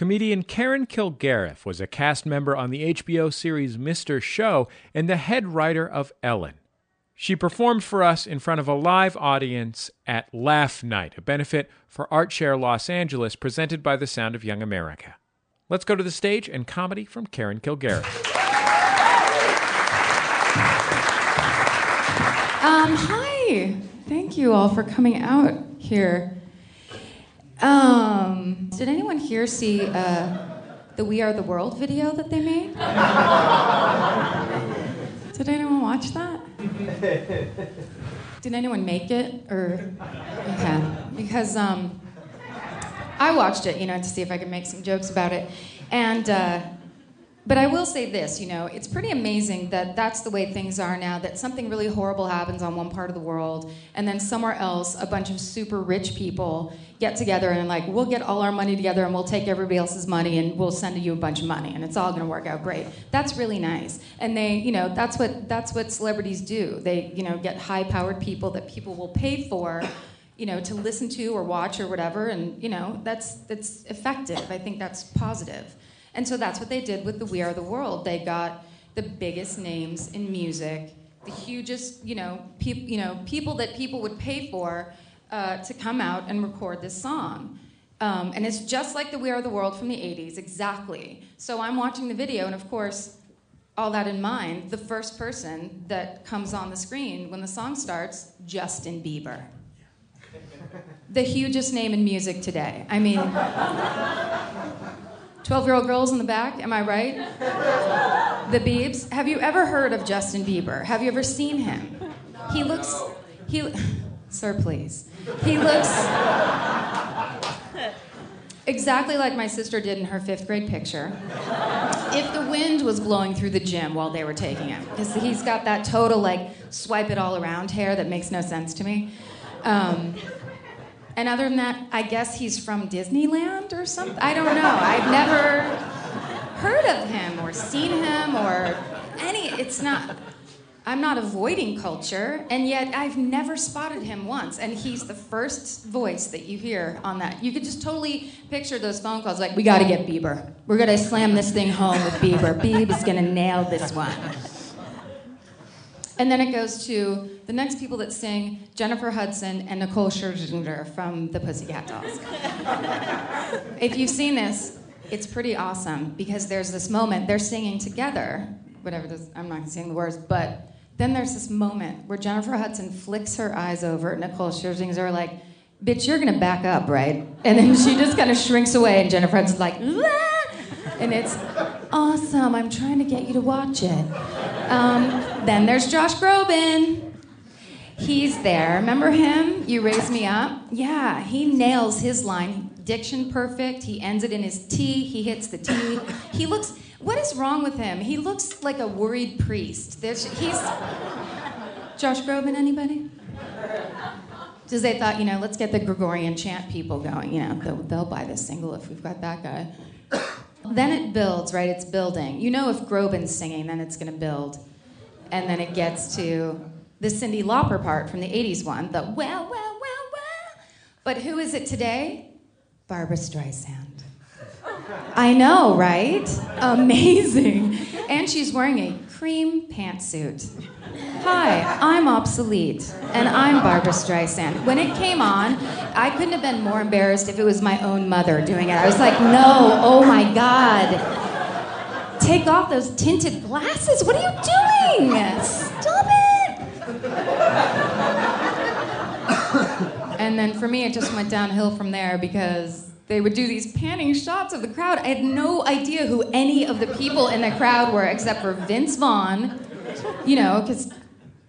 Comedian Karen Kilgariff was a cast member on the HBO series Mr. Show and the head writer of Ellen. She performed for us in front of a live audience at Laugh Night, a benefit for ArtShare Los Angeles presented by the Sound of Young America. Let's go to the stage and comedy from Karen Kilgariff. Um, hi. Thank you all for coming out here. Um, did anyone here see uh, the We Are the World video that they made? did anyone watch that? Did anyone make it? Or yeah, because um, I watched it, you know, to see if I could make some jokes about it, and. Uh, but I will say this, you know, it's pretty amazing that that's the way things are now, that something really horrible happens on one part of the world, and then somewhere else, a bunch of super rich people get together and, like, we'll get all our money together and we'll take everybody else's money and we'll send you a bunch of money and it's all going to work out great. That's really nice. And they, you know, that's what, that's what celebrities do. They, you know, get high powered people that people will pay for you know to listen to or watch or whatever and you know that's that's effective i think that's positive and so that's what they did with the We Are the World. They got the biggest names in music, the hugest, you know, peop, you know people that people would pay for uh, to come out and record this song. Um, and it's just like the We Are the World from the 80s, exactly. So I'm watching the video, and of course, all that in mind, the first person that comes on the screen when the song starts, Justin Bieber. The hugest name in music today. I mean, 12 year old girls in the back, am I right? The Biebs. Have you ever heard of Justin Bieber? Have you ever seen him? He looks. He. Sir, please. He looks exactly like my sister did in her fifth grade picture. If the wind was blowing through the gym while they were taking him, because he's got that total like swipe it all around hair that makes no sense to me. Um, and other than that, I guess he's from Disneyland or something. I don't know. I've never heard of him or seen him or any. It's not. I'm not avoiding culture, and yet I've never spotted him once. And he's the first voice that you hear on that. You could just totally picture those phone calls like, we got to get Bieber. We're to slam this thing home with Bieber. Bieber's to nail this one. And then it goes to the next people that sing Jennifer Hudson and Nicole Scherzinger from the Pussycat Dolls. if you've seen this, it's pretty awesome because there's this moment, they're singing together, whatever this, I'm not sing the words, but then there's this moment where Jennifer Hudson flicks her eyes over at Nicole Scherzinger, like, bitch, you're gonna back up, right? And then she just kind of shrinks away, and Jennifer Hudson's like, ah! and it's awesome. I'm trying to get you to watch it. Um, then there's Josh Groban. He's there. Remember him? You raise me up? Yeah, he nails his line. Diction perfect. He ends it in his T. He hits the T. He looks. What is wrong with him? He looks like a worried priest. There's, he's. Josh Groban, anybody? Because they thought, you know, let's get the Gregorian chant people going. You know, they'll, they'll buy this single if we've got that guy. Then it builds, right? It's building. You know, if Groban's singing, then it's going to build. And then it gets to the Cyndi Lauper part from the 80s one, the well, well, well, well. But who is it today? Barbra Streisand. I know, right? Amazing. And she's wearing a cream pantsuit. Hi, I'm obsolete, and I'm Barbra Streisand. When it came on, I couldn't have been more embarrassed if it was my own mother doing it. I was like, no, oh my God. Take off those tinted glasses. What are you doing? Stop it. and then for me, it just went downhill from there because they would do these panning shots of the crowd. I had no idea who any of the people in the crowd were except for Vince Vaughn, you know, because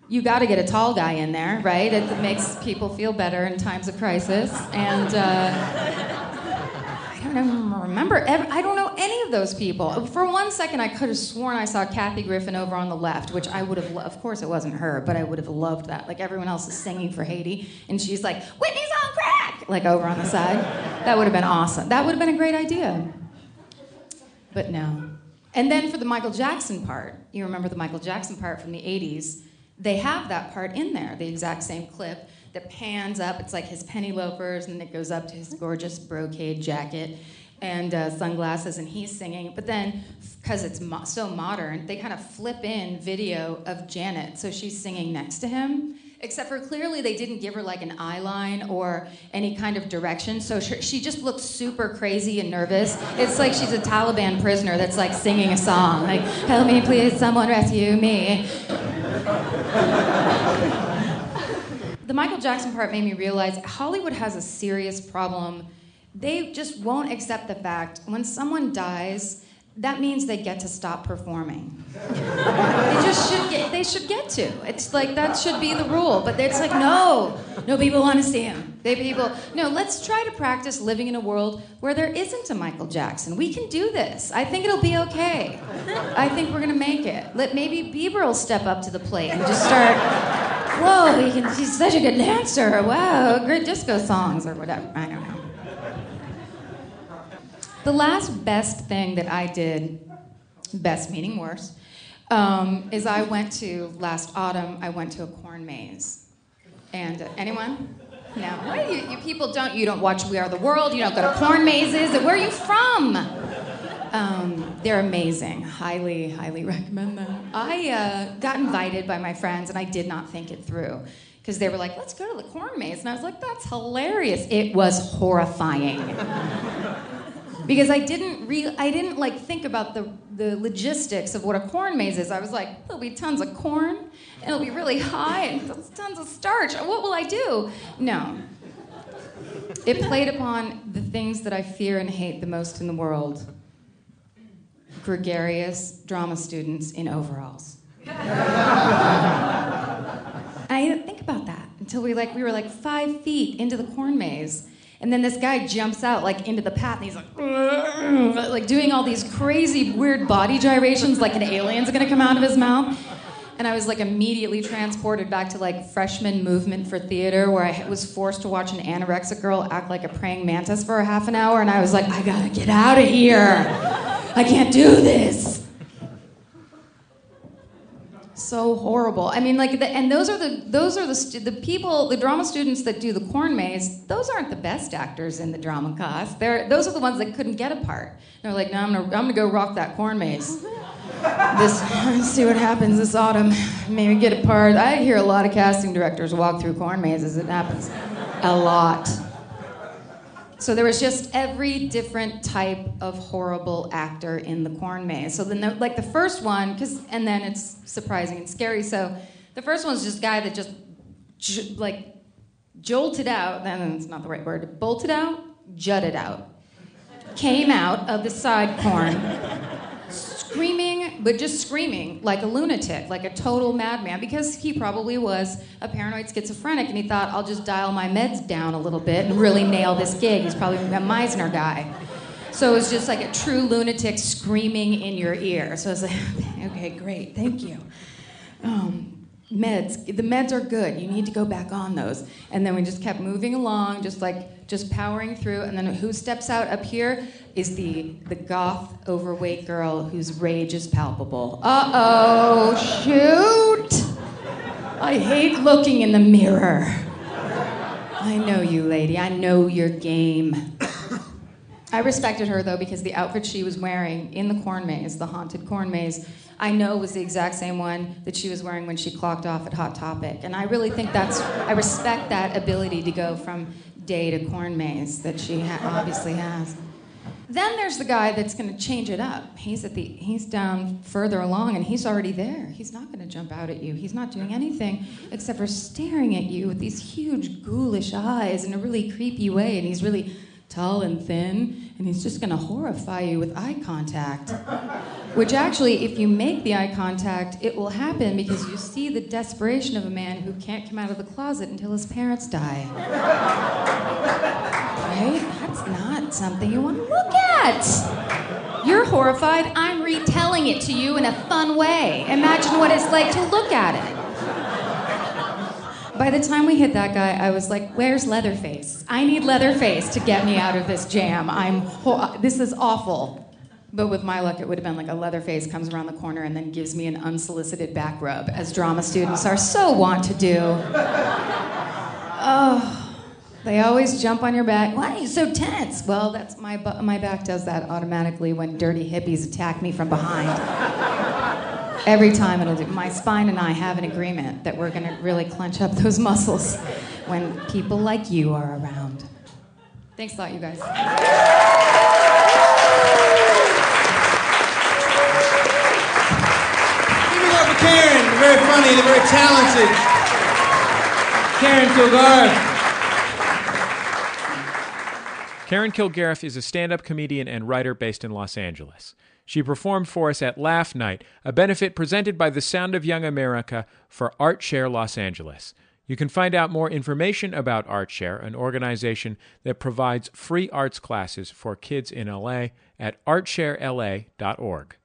you got to get a tall guy in there, right? It makes people feel better in times of crisis. And uh, I don't even remember. I don't know any of those people. For one second, I could have sworn I saw Kathy Griffin over on the left, which I would have. Lo- of course, it wasn't her, but I would have loved that. Like everyone else is singing for Haiti, and she's like, "Whitney's on crack!" Like over on the side. That would have been awesome. That would have been a great idea. But no. And then for the Michael Jackson part, you remember the Michael Jackson part from the 80s they have that part in there, the exact same clip that pans up. It's like his penny loafers, and it goes up to his gorgeous brocade jacket. and uh, sunglasses, and he's singing. But then, because it's mo- so modern, they kind of flip in video of Janet, so she's singing next to him. Except for clearly they didn't give her like an eyeline or any kind of direction, so she, just looks super crazy and nervous. It's like she's a Taliban prisoner that's like singing a song, like "Help me, please, someone rescue me." the Michael Jackson part made me realize Hollywood has a serious problem. They just won't accept the fact when someone dies, that means they get to stop performing. they just should get they should get to. It's like that should be the rule. But it's like no, no people want to see him. They people no, let's try to practice living in a world where there isn't a Michael Jackson. We can do this. I think it'll be okay. I think we're gonna make it. Let maybe Bieber will step up to the plate and just start Whoa, he can, he's such a good dancer. Wow, great disco songs or whatever. I don't know. The last best thing that I did, best meaning worse, um, is I went to last autumn. I went to a corn maze, and uh, anyone? No, you, you people don't. You don't watch We Are the World. You don't go to corn mazes. Where are you from? Um, they're amazing. Highly, highly recommend them. I uh, got invited by my friends, and I did not think it through because they were like, "Let's go to the corn maze," and I was like, "That's hilarious." It was horrifying because I didn't re- I didn't like think about the the logistics of what a corn maze is. I was like, there'll be tons of corn, and it'll be really high, and tons of starch. What will I do? No. It played upon the things that I fear and hate the most in the world. Gregarious drama students in overalls. I didn't think about that until we like we were like five feet into the corn maze. And then this guy jumps out like into the path and he's like, like doing all these crazy weird body gyrations like an alien's gonna come out of his mouth. And I was like immediately transported back to like freshman movement for theater where I was forced to watch an anorexic girl act like a praying mantis for a half an hour. And I was like, I gotta get out of here. I can't do this so horrible. I mean, like, the, and those are the those are the stu- the people, the drama students that do the corn maze. Those aren't the best actors in the drama class. They're those are the ones that couldn't get a part. They're like, no, I'm gonna I'm gonna go rock that corn maze. This see what happens this autumn. Maybe get a part. I hear a lot of casting directors walk through corn mazes. It happens a lot. So there was just every different type of horrible actor in the corn maze. So then, the, like the first one, because and then it's surprising and scary. So the first one's just guy that just j- like jolted out. Then it's not the right word. Bolted out, jutted out, came out of the side corn, screaming, but just screaming like a lunatic, like a total madman, because he probably was a paranoid schizophrenic and he thought, I'll just dial my meds down a little bit and really nail this gig. He's probably a Meisner guy. So it was just like a true lunatic screaming in your ear. So I was like, okay, great, thank you. Um, meds, the meds are good. You need to go back on those. And then we just kept moving along, just like just powering through. And then who steps out up here is the the goth overweight girl whose rage is palpable. Uh oh, shoot! I hate looking in the mirror. I know you, lady. I know your game. I respected her though because the outfit she was wearing in the corn maze, the haunted corn maze, I know was the exact same one that she was wearing when she clocked off at Hot Topic. And I really think that's, I respect that ability to go from day to corn maze that she ha- obviously has. Then there's the guy that's going to change it up. He's at the he's down further along and he's already there. He's not going to jump out at you. He's not doing anything except for staring at you with these huge ghoulish eyes in a really creepy way and he's really tall and thin and he's just going to horrify you with eye contact. Which actually if you make the eye contact, it will happen because you see the desperation of a man who can't come out of the closet until his parents die. Right? That's not something you want to look at. You're horrified. I'm retelling it to you in a fun way. Imagine what it's like to look at it. By the time we hit that guy, I was like, "Where's Leatherface? I need Leatherface to get me out of this jam. I'm ho- this is awful." But with my luck, it would have been like a Leatherface comes around the corner and then gives me an unsolicited back rub, as drama students are so wont to do. Oh. They always jump on your back. Why are you so tense? Well, that's my bu- my back does that automatically when dirty hippies attack me from behind. Every time it'll do. My spine and I have an agreement that we're going to really clench up those muscles when people like you are around. Thanks a lot, you guys. Give it up for Karen. They're very funny. They're very talented. Karen Kilgariff. Karen Kilgariff is a stand up comedian and writer based in Los Angeles. She performed for us at Laugh Night, a benefit presented by the Sound of Young America for ArtShare Los Angeles. You can find out more information about ArtShare, an organization that provides free arts classes for kids in LA, at artsharela.org.